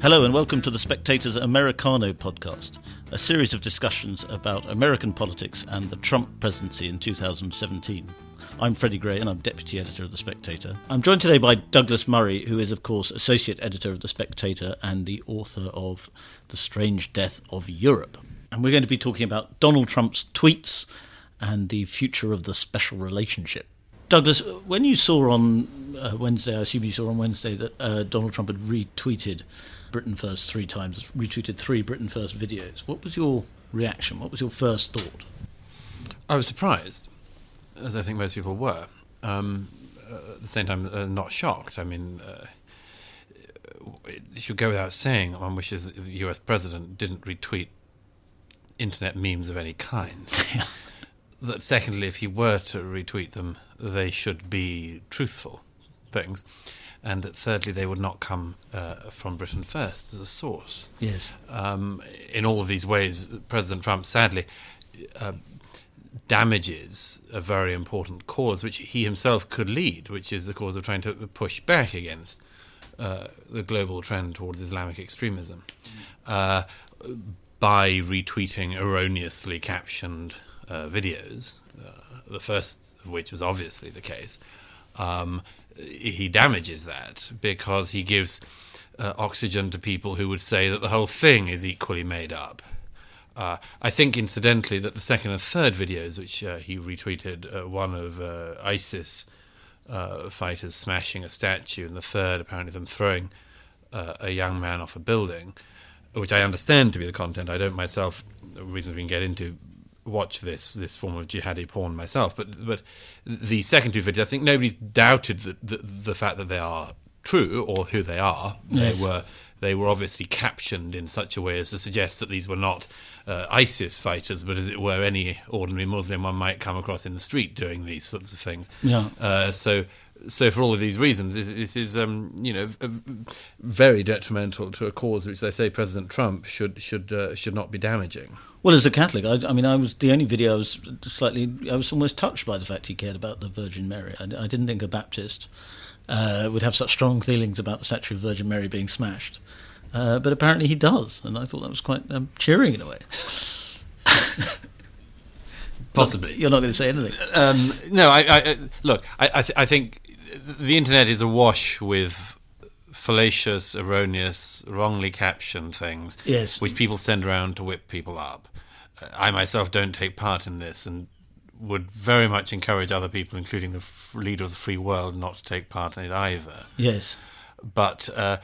Hello and welcome to the Spectator's Americano podcast, a series of discussions about American politics and the Trump presidency in 2017. I'm Freddie Gray and I'm deputy editor of The Spectator. I'm joined today by Douglas Murray, who is, of course, associate editor of The Spectator and the author of The Strange Death of Europe. And we're going to be talking about Donald Trump's tweets and the future of the special relationship. Douglas, when you saw on uh, Wednesday, I assume you saw on Wednesday that uh, Donald Trump had retweeted Britain First three times, retweeted three Britain First videos. What was your reaction? What was your first thought? I was surprised, as I think most people were. Um, uh, at the same time, uh, not shocked. I mean, uh, it should go without saying one wishes that the US president didn't retweet internet memes of any kind. that secondly, if he were to retweet them, they should be truthful things, and that thirdly, they would not come uh, from Britain first as a source. Yes. Um, in all of these ways, President Trump sadly uh, damages a very important cause which he himself could lead, which is the cause of trying to push back against uh, the global trend towards Islamic extremism. Uh, by retweeting erroneously captioned uh, videos, uh, the first of which was obviously the case, um, he damages that because he gives uh, oxygen to people who would say that the whole thing is equally made up. Uh, I think, incidentally, that the second and third videos, which uh, he retweeted, uh, one of ISIS fighters smashing a statue, and the third, apparently, them throwing a young man off a building, which I understand to be the content. I don't myself, reasons we can get into, watch this this form of jihadi porn myself. But but the second two videos, I think nobody's doubted the, the, the fact that they are true or who they are. Yes. They were they were obviously captioned in such a way as to suggest that these were not uh, ISIS fighters, but as it were any ordinary Muslim one might come across in the street doing these sorts of things. Yeah. Uh, so so for all of these reasons, this, this is um, you know very detrimental to a cause which they say President Trump should should uh, should not be damaging. Well, as a Catholic, I, I, mean, I was the only video I was slightly, I was almost touched by the fact he cared about the Virgin Mary. I, I didn't think a Baptist uh, would have such strong feelings about the statue of Virgin Mary being smashed, uh, but apparently he does, and I thought that was quite um, cheering in a way. Possibly, you're not going to say anything. Um, no, I, I look. I, I, th- I think the internet is awash with fallacious, erroneous, wrongly captioned things, yes. which people send around to whip people up. Uh, I myself don't take part in this and would very much encourage other people, including the f- leader of the free world, not to take part in it either. Yes. But uh,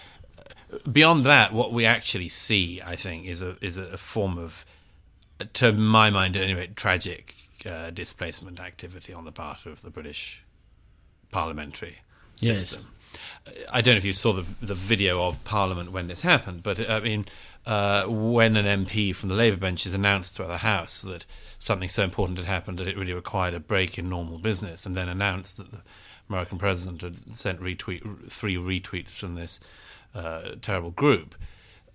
beyond that, what we actually see, I think, is a is a form of, to my mind, at any rate, tragic uh, displacement activity on the part of the British parliamentary system. Yes. I don't know if you saw the the video of Parliament when this happened, but I mean, uh, when an MP from the Labour benches announced to the House that something so important had happened that it really required a break in normal business, and then announced that the American president had sent retweet three retweets from this uh, terrible group.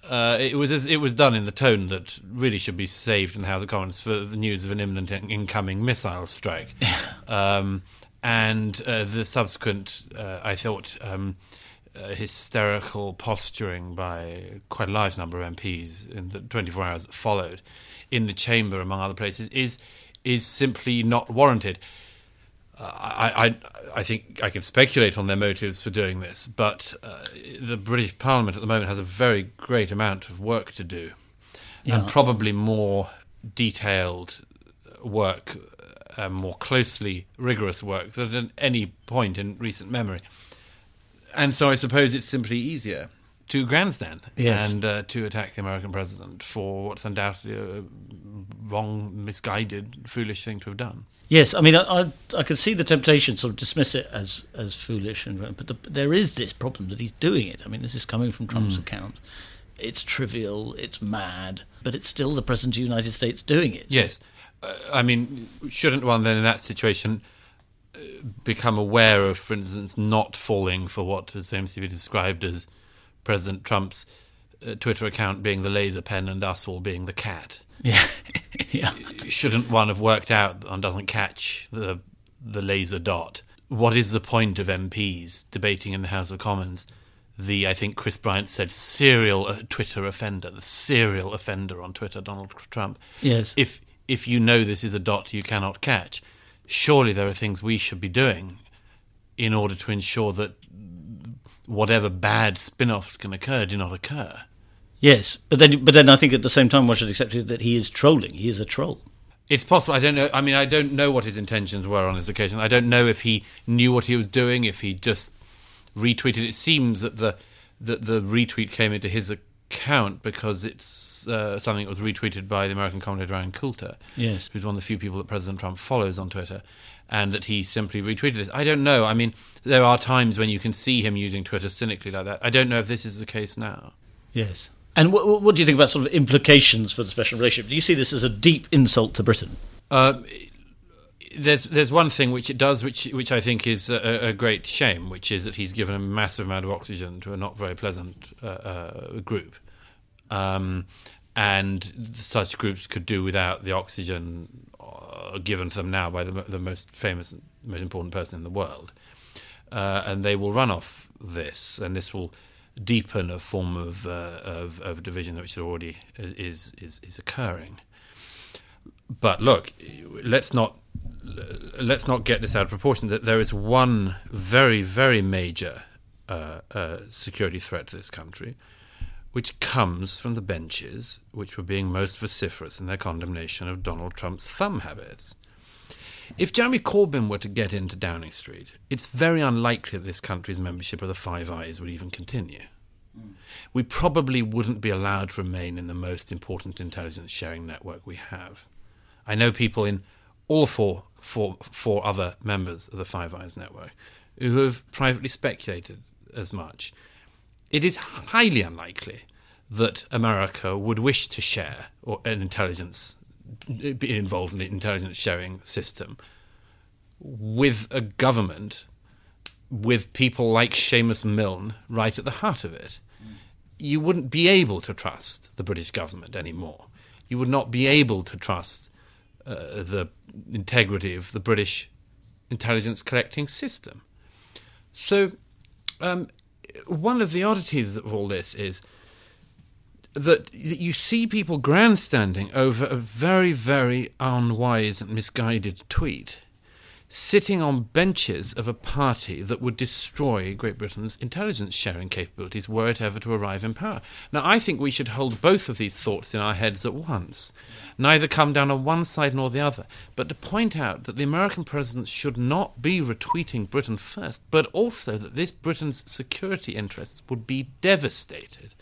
Uh, it was it was done in the tone that really should be saved in the House of Commons for the news of an imminent incoming missile strike. um, and uh, the subsequent, uh, I thought, um, uh, hysterical posturing by quite a large number of MPs in the 24 hours that followed in the chamber, among other places, is is simply not warranted. I, I, I think I can speculate on their motives for doing this, but uh, the British Parliament at the moment has a very great amount of work to do, Yeah. and probably more detailed work uh, more closely rigorous work than at any point in recent memory. And so I suppose it's simply easier to grandstand Yes. and uh, to attack the American president for what's undoubtedly a wrong, misguided, foolish thing to have done. Yes, I mean, I, I, I could see the temptation to sort of dismiss it as, as foolish, and but the, there is this problem that he's doing it. I mean, this is coming from Trump's account. It's trivial, it's mad, but it's still the president of the United States doing it. Yes. I mean, shouldn't one then in that situation uh, become aware of, for instance, not falling for what has famously been described as President Trump's uh, Twitter account being the laser pen and us all being the cat? Yeah, yeah. Shouldn't one have worked out that one doesn't catch the the laser dot? What is the point of MPs debating in the House of Commons the I think Chris Bryant said serial uh, Twitter offender, the serial offender on Twitter, Donald Trump. Yes. If if you know this is a dot you cannot catch, surely there are things we should be doing in order to ensure that whatever bad spin-offs can occur do not occur. Yes, but then, but then I think at the same time one should accept that he is trolling. He is a troll. It's possible. I don't know. I mean, I don't know what his intentions were on this occasion. I don't know if he knew what he was doing. If he just retweeted. It seems that the that the retweet came into his account because it's uh, something that was retweeted by the American commentator Ann Coulter, Yes. who's one of the few people that President Trump follows on Twitter, and that he simply retweeted this. I don't know. I mean, there are times when you can see him using Twitter cynically like that. I don't know if this is the case now. Yes. And what, what do you think about sort of implications for the special relationship? Do you see this as a deep insult to Britain? Uh, there's there's one thing which it does, which which I think is a, a, great shame, which is that he's given a massive amount of oxygen to a not very pleasant uh, uh, group, um, and such groups could do without the oxygen uh, given to them now by the, the most famous, most important person in the world, uh, and they will run off this, and this will deepen a form of uh, of, of division which already is is is occurring. But look, let's not let's not get this out of proportion. That there is one very, very major uh, uh, security threat to this country, which comes from the benches, which were being most vociferous in their condemnation of Donald Trump's thumb habits. If Jeremy Corbyn were to get into Downing Street, it's very unlikely that this country's membership of the Five Eyes would even continue. Mm. We probably wouldn't be allowed to remain in the most important intelligence sharing network we have. I know people in all four, four, four other members of the Five Eyes network who have privately speculated as much. It is highly unlikely that America would wish to share or an intelligence be involved in the intelligence sharing system with a government with people like Seumas Milne right at the heart of it. You wouldn't be able to trust the British government anymore. You would not be able to trust uh, the integrity of the British intelligence collecting system. So, um, one of the oddities of all this is that you see people grandstanding over a very, very unwise and misguided tweet sitting on benches of a party that would destroy Great Britain's intelligence sharing capabilities were it ever to arrive in power. Now, I think we should hold both of these thoughts in our heads at once, neither come down on one side nor the other, but to point out that the American president should not be retweeting Britain first, but also that this Britain's security interests would be devastated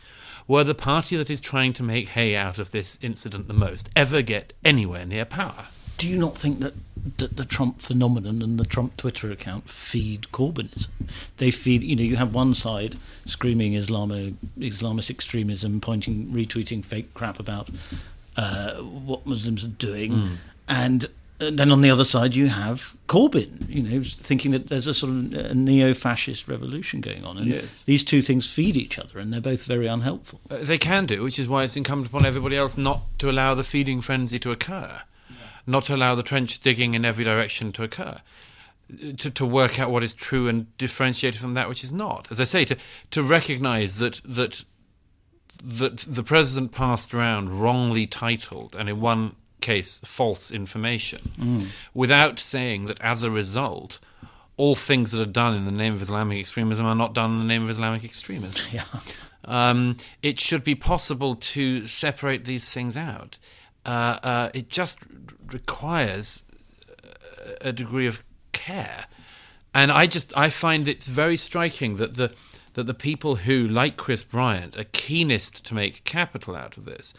were the party that is trying to make hay out of this incident the most ever get anywhere near power do you not think that, that the Trump phenomenon and the Trump Twitter account feed Corbynism? They feed, you know, you have one side screaming Islamo, Islamist extremism, pointing, retweeting fake crap about uh, what Muslims are doing, mm. and then on the other side you have Corbyn, you know, thinking that there's a sort of neo-fascist revolution going on, and yes. these two things feed each other, and they're both very unhelpful. Uh, they can do, which is why it's incumbent upon everybody else not to allow the feeding frenzy to occur not to allow the trench digging in every direction to occur. To, to work out what is true and differentiate from that which is not. As I say, to, to recognize that, that, that the president passed around wrongly titled and in one case false information mm. without saying that as a result, all things that are done in the name of Islamic extremism are not done in the name of Islamic extremism. Yeah. Um, it should be possible to separate these things out. Uh, uh, it just requires a degree of care, and I just I find it very striking that the that the people who, like Chris Bryant, are keenest to make capital out of this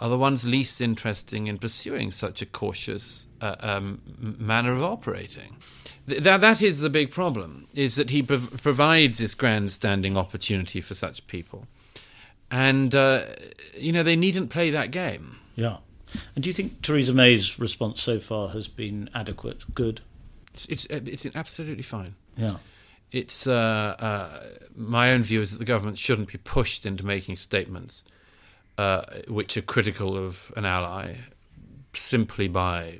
are the ones least interested in pursuing such a cautious uh, um, manner of operating. Th- that is the big problem, is that he prov- provides this grandstanding opportunity for such people. And, uh, you know, they needn't play that game. Yeah. And do you think Theresa May's response so far has been adequate, good? It's it's, uh, it's absolutely fine. Yeah. It's uh, uh, my own view is that the government shouldn't be pushed into making statements uh, which are critical of an ally simply by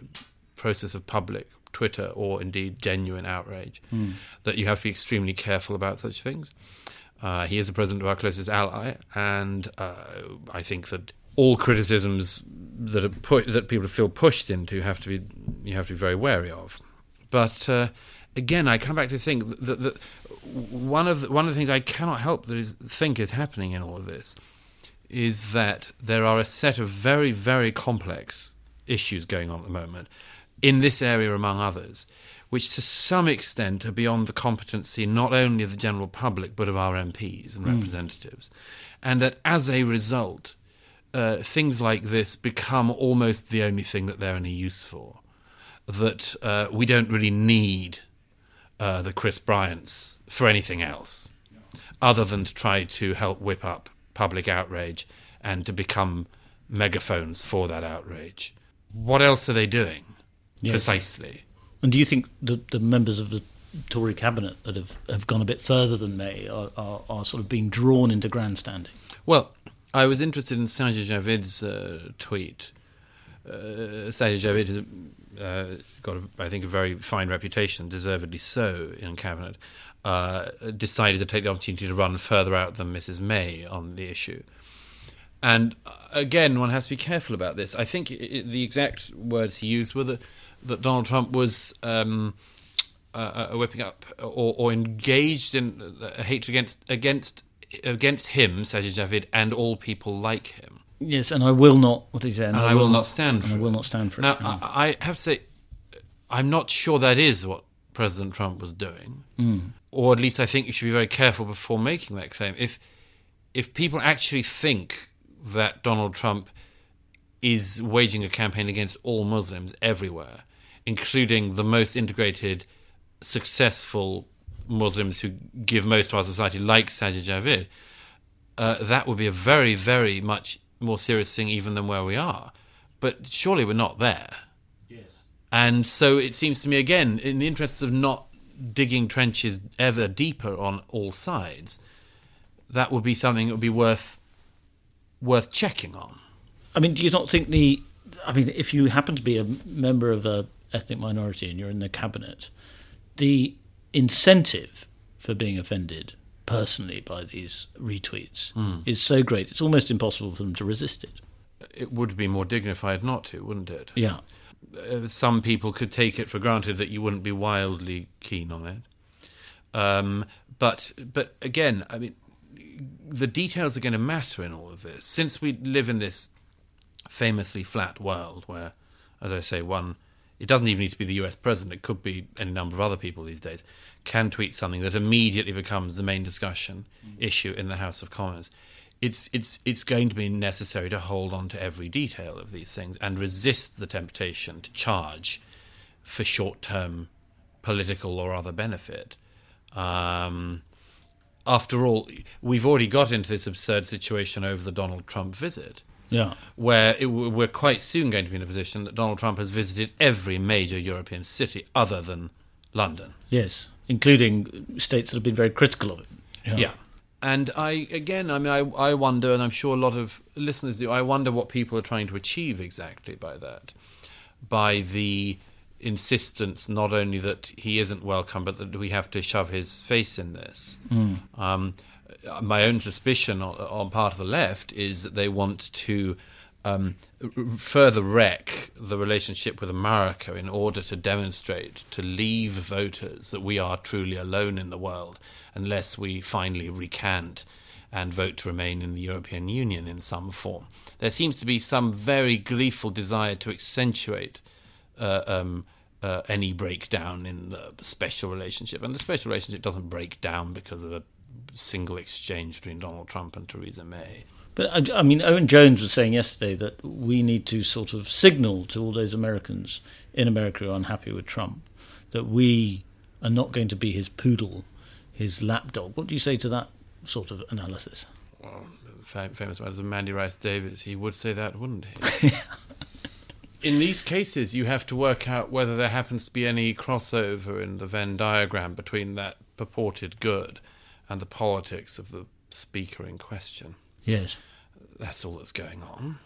process of public Twitter or indeed genuine outrage. That you have to be extremely careful about such things. Uh, he is the president of our closest ally, and uh, I think that all criticisms that are pu- that people feel pushed into have to be you have to be very wary of. But uh, again, I come back to think that, that one of the, one of the things I cannot help that is think is happening in all of this is that there are a set of very very complex issues going on at the moment in this area, among others, which to some extent are beyond the competency not only of the general public but of our MPs and representatives, and that as a result, uh, things like this become almost the only thing that they're any use for. That uh, we don't really need uh, the Chris Bryants for anything else, other than to try to help whip up public outrage and to become megaphones for that outrage. What else are they doing Yes. precisely? And do you think the, the members of the Tory cabinet that have, have gone a bit further than May are, are, are sort of being drawn into grandstanding? Well, I was interested in Sajid Javid's uh, tweet. Uh, Sajid Javid has uh, got, a, I think, a very fine reputation, deservedly so, in cabinet. Uh, decided to take the opportunity to run further out than Mrs. May on the issue. And uh, again, one has to be careful about this. I think i i the exact words he used were that, that Donald Trump was um, uh, uh, whipping up or, or engaged in uh, hatred against against against him, Sajid Javid, and all people like him. Yes, and I will not. What he say? And, And I will not stand and for I will it. not stand for Now, it. Yeah. I, I have to say, I'm not sure that is what President Trump was doing, mm. or at least I think you should be very careful before making that claim. If if people actually think that Donald Trump is waging a campaign against all Muslims everywhere, including the most integrated, successful Muslims who give most to our society, like Sajid Javid, uh, that would be a very, very much more serious thing even than where we are. But surely we're not there. yes. And so it seems to me, again, in the interests of not digging trenches ever deeper on all sides, that would be something that would be worth worth checking on. I mean, do you not think the? I mean, if you happen to be a member of a ethnic minority and you're in the cabinet, the incentive for being offended personally by these retweets Hmm. is so great; it's almost impossible for them to resist it. It would be more dignified not to, wouldn't it? Yeah, uh, some people could take it for granted that you wouldn't be wildly keen on it. Um, but but again, I mean, the details are going to matter in all of this. Since we live in this famously flat world where, as I say, one it doesn't even need to be the U.S. president; it could be any number of other people these days can tweet something that immediately becomes the main discussion issue in the House of Commons. It's it's it's going to be necessary to hold on to every detail of these things and resist the temptation to charge for short-term political or other benefit. Um, after all, we've already got into this absurd situation over the Donald Trump visit yeah, where it, we're quite soon going to be in a position that Donald Trump has visited every major European city other than London. yes, including states that have been very critical of it. Yeah. And I, again, I mean, I, I wonder, and I'm sure a lot of listeners do, I wonder what people are trying to achieve exactly by that. By the insistence not only that he isn't welcome, but that we have to shove his face in this. Um, my own suspicion on, on part of the left is that they want to um, further wreck the relationship with America in order to demonstrate to leave voters that we are truly alone in the world unless we finally recant and vote to remain in the European Union in some form. There seems to be some very gleeful desire to accentuate uh, um, uh, any breakdown in the special relationship. And the special relationship doesn't break down because of a single exchange between Donald Trump and Theresa May. But I, I mean, Owen Jones was saying yesterday that we need to sort of signal to all those Americans in America who are unhappy with Trump that we are not going to be his poodle, his lapdog. What do you say to that sort of analysis? Well, fa- famous words of Mandy Rice Davies, he would say that, wouldn't he? in these cases, you have to work out whether there happens to be any crossover in the Venn diagram between that purported good and the politics of the speaker in question. Yes. That's all that's going on.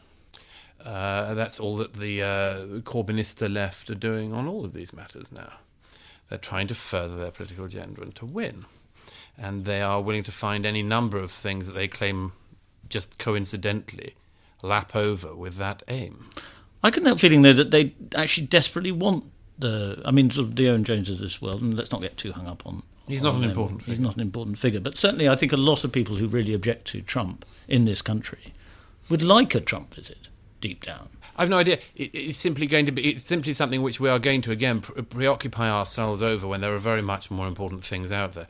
Uh, that's all that the uh, Corbynista left are doing on all of these matters now. They're trying to further their political agenda and to win. And they are willing to find any number of things that they claim just coincidentally lap over with that aim. I couldn't help feeling though that they actually desperately want the. I mean, sort of the Owen Jones of this world, and let's not get too hung up on. He's not an them. important He's figure. not an important figure, but certainly I think a lot of people who really object to Trump in this country would like a Trump visit deep down. I've no idea. It, it's simply going to be. It's simply something which we are going to again pre- preoccupy ourselves over when there are very much more important things out there.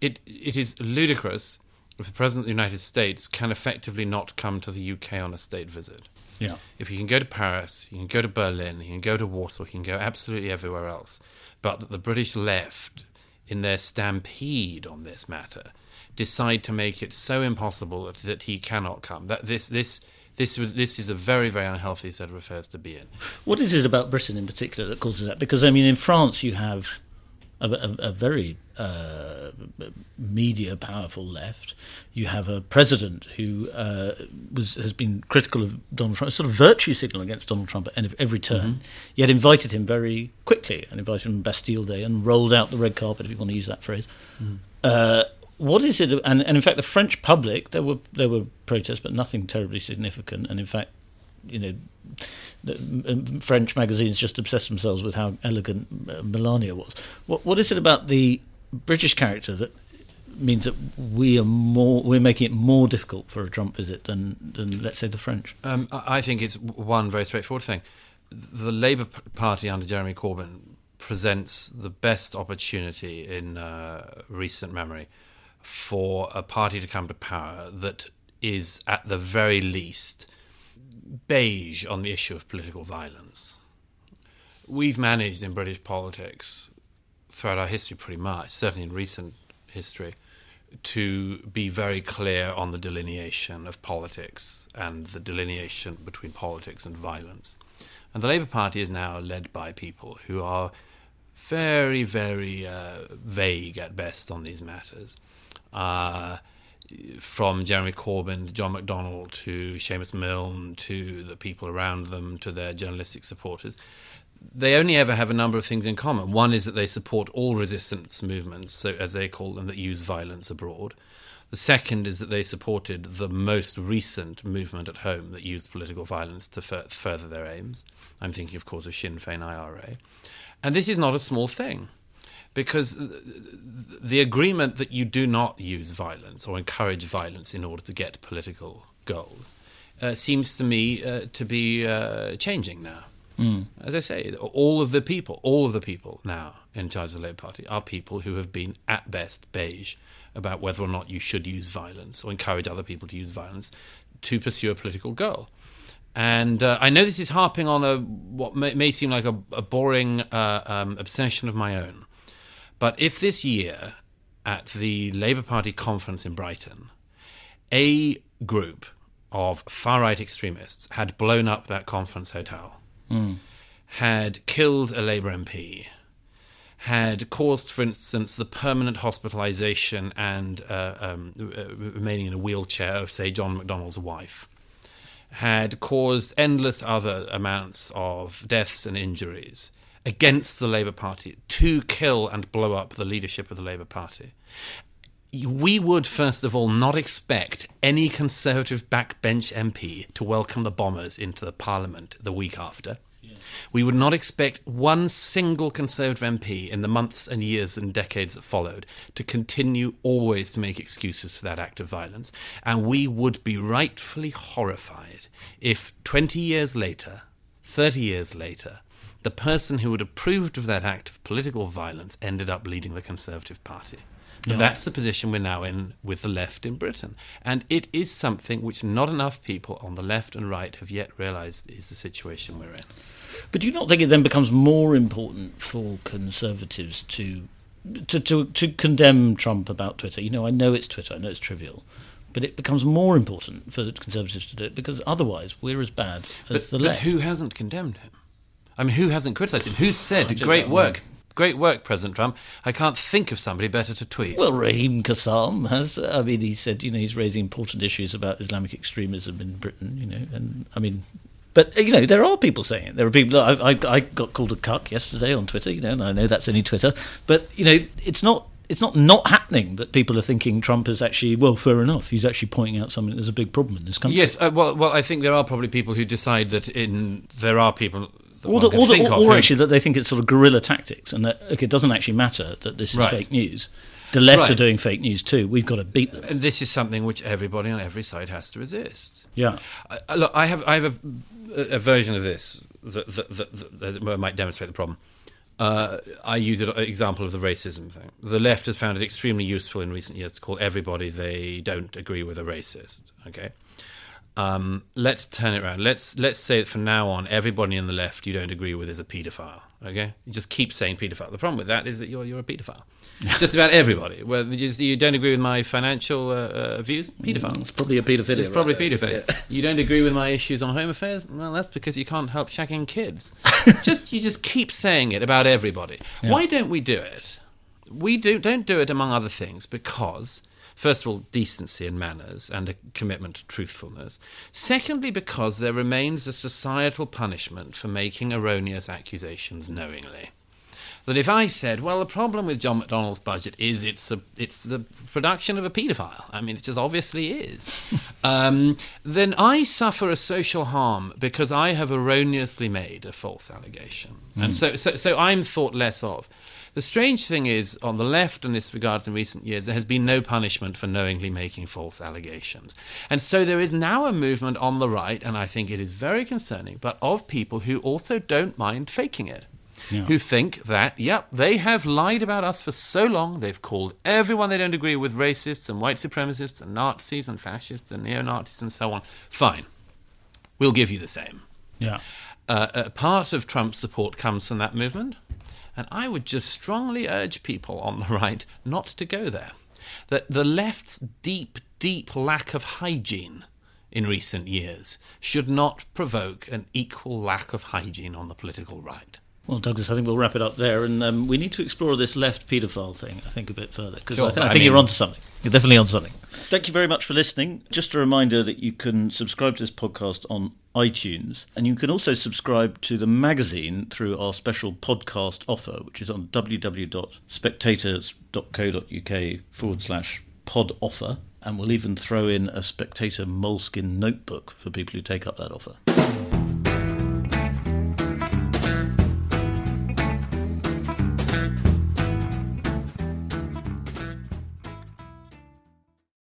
It it is ludicrous if the president of the United States can effectively not come to the UK on a state visit. Yeah. If he can go to Paris, he can go to Berlin, he can go to Warsaw, he can go absolutely everywhere else, but that the British left, in their stampede on this matter, decide to make it so impossible that, that he cannot come. That this this this was this is a very very unhealthy set of affairs to be in. What is it about Britain in particular that causes that? Because I mean, in France, you have a, a, a very uh, media powerful left. You have a president who uh, was has been critical of Donald Trump, a sort of virtue signal against Donald Trump at every- every turn. Yet invited him very quickly and invited him on Bastille Day and rolled out the red carpet, if you want to use that phrase. Uh, what is it? And, and in fact, the French public there were there were protests, but nothing terribly significant. And in fact, you know, French magazines just obsessed themselves with how elegant uh, Melania was. What what is it about the British character that means that we are more we're making it more difficult for a Trump visit than than let's say the French? Um, I I think it's one very straightforward thing. The Labour Party under Jeremy Corbyn presents the best opportunity in uh, recent memory for a party to come to power that is, at the very least, beige on the issue of political violence. We've managed in British politics throughout our history, pretty much, certainly in recent history, to be very clear on the delineation of politics and the delineation between politics and violence. And the Labour Party is now led by people who are very, very uh, vague at best on these matters. Uh, from Jeremy Corbyn John McDonnell to Seumas Milne to the people around them to their journalistic supporters, they only ever have a number of things in common. One is that they support all resistance movements, so as they call them, that use violence abroad. The second is that they supported the most recent movement at home that used political violence to fur- further their aims. I'm thinking, of course, of Sinn Féin IRA. And this is not a small thing because th- th- the agreement that you do not use violence or encourage violence in order to get political goals uh, seems to me uh, to be uh, changing now. As I say, all of the people, all of the people now in charge of the Labour Party are people who have been at best beige about whether or not you should use violence or encourage other people to use violence to pursue a political goal. And uh, I know this is harping on a what may, may seem like a, a boring uh, um, obsession of my own, but if this year at the Labour Party conference in Brighton, a group of far right extremists had blown up that conference hotel, had killed a Labour MP, had caused, for instance, the permanent hospitalisation and uh, um, uh, remaining in a wheelchair of, say, John McDonnell's wife, had caused endless other amounts of deaths and injuries against the Labour Party to kill and blow up the leadership of the Labour Party. We would, first of all, not expect any Conservative backbench MP to welcome the bombers into the Parliament the week after. We would not expect one single Conservative MP in the months and years and decades that followed to continue always to make excuses for that act of violence. And we would be rightfully horrified if 20 years later, 30 years later, the person who had approved of that act of political violence ended up leading the Conservative Party. But that's the position we're now in with the left in Britain. And it is something which not enough people on the left and right have yet realised is the situation we're in. But do you not think it then becomes more important for conservatives to to to, to condemn Trump about Twitter? You know, I know it's Twitter, I know it's trivial, but it becomes more important for the conservatives to do it because otherwise we're as bad as But, the but left. who hasn't condemned him? I mean, who hasn't criticised him? Who said, don't great work, great work, President Trump? I can't think of somebody better to tweet. Well, Raheem Kassam has. I mean, he said, you know, he's raising important issues about Islamic extremism in Britain. You know, and I mean, But you know, there are people saying it. There are people. I, I, I got called a cuck yesterday on Twitter. You know, and I know that's only Twitter. But you know, it's not. It's not not happening that people are thinking Trump is actually well, fair enough. He's actually pointing out something that's a big problem in this country. Yes, uh, well, well, I think there are probably people who decide that in there are people. Or, the, or, the, of or actually that they think it's sort of guerrilla tactics and that it doesn't actually matter that this is Right. fake news. The left are doing fake news too. We've got to beat them. and this is something which everybody on every side has to resist. Yeah. I- look, I have I have a, a version of this that, that, that might demonstrate the problem. Uh, I use an example of the racism thing. The left has found it extremely useful in recent years to call everybody they don't agree with a racist. Okay, um, let's turn it around. Let's let's say that from now on, everybody on the left you don't agree with is a paedophile. Okay, you just keep saying paedophile. The problem with that is that you're you're a paedophile. just about everybody. Well, you, you don't agree with my financial uh, uh, views, paedophile. It's probably a paedophile. It's probably paedophilia. You don't agree with my issues on home affairs? Well, that's because you can't help shagging kids. just you just keep saying it about everybody. Why don't we do it? We do don't do it among other things because first of all decency and manners and a commitment to truthfulness. Secondly because there remains a societal punishment for making erroneous accusations knowingly that if I said, well, the problem with John McDonnell's budget is it's a, it's the production of a paedophile. I mean, it just obviously is. um, then I suffer a social harm because I have erroneously made a false allegation, and so, so so I'm thought less of. The strange thing is, on the left, in this regards, in recent years, there has been no punishment for knowingly making false allegations. And so there is now a movement on the right, and I think it is very concerning, but of people who also don't mind faking it who think that, yep, they have lied about us for so long, they've called everyone they don't agree with racists and white supremacists and Nazis and fascists and neo Nazis and so on. Fine. We'll give you the same. Yeah. Uh, a part of Trump's support comes from that movement, and I would just strongly urge people on the right not to go there. That the left's deep, deep lack of hygiene in recent years should not provoke an equal lack of hygiene on the political right. Well, Douglas, I think we'll wrap it up there, and um, we need to explore this left paedophile thing. I think a bit further because Sure, I, th- I I think you're onto something. You're definitely onto something. Thank you very much for listening. Just a reminder that you can subscribe to this podcast on iTunes, and you can also subscribe to the magazine through our special podcast offer, which is on www.spectators.co.uk forward slash pod offer. And we'll even throw in a Spectator Moleskine notebook for people who take up that offer.